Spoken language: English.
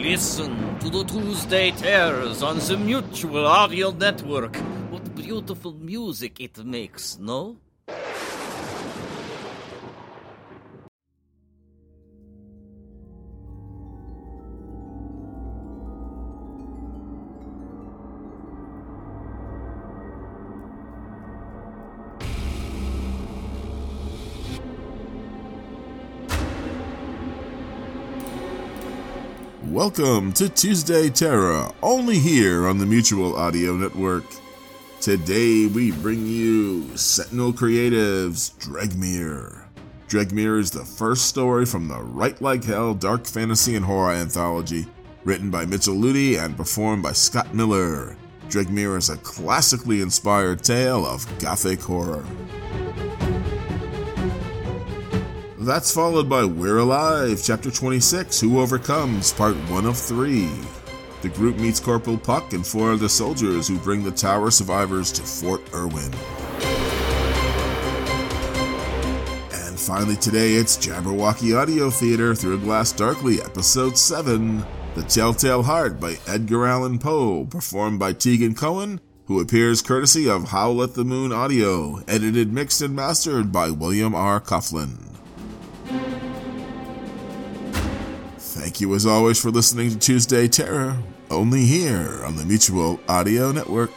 Listen to the Tuesday Terrors on the Mutual Audio Network. What beautiful music it makes, no? Welcome to Tuesday Terror, only here on the Mutual Audio Network. Today we bring you Sentinel Creatives Dregmere. Dregmere is the first story from the Right Like Hell dark fantasy and horror anthology, written by Mitchell Lutey and performed by Scott Miller. Dregmere is a classically inspired tale of gothic horror. That's followed by We're Alive, Chapter 26 Who Overcomes, Part 1 of 3. The group meets Corporal Puck and four other soldiers who bring the tower survivors to Fort Irwin. And finally, today it's Jabberwocky Audio Theater Through a Glass Darkly, Episode 7 The Telltale Heart by Edgar Allan Poe, performed by Tegan Cohen, who appears courtesy of Howl at the Moon Audio, edited, mixed, and mastered by William R. Coughlin. Thank you as always for listening to Tuesday Terror, only here on the Mutual Audio Network.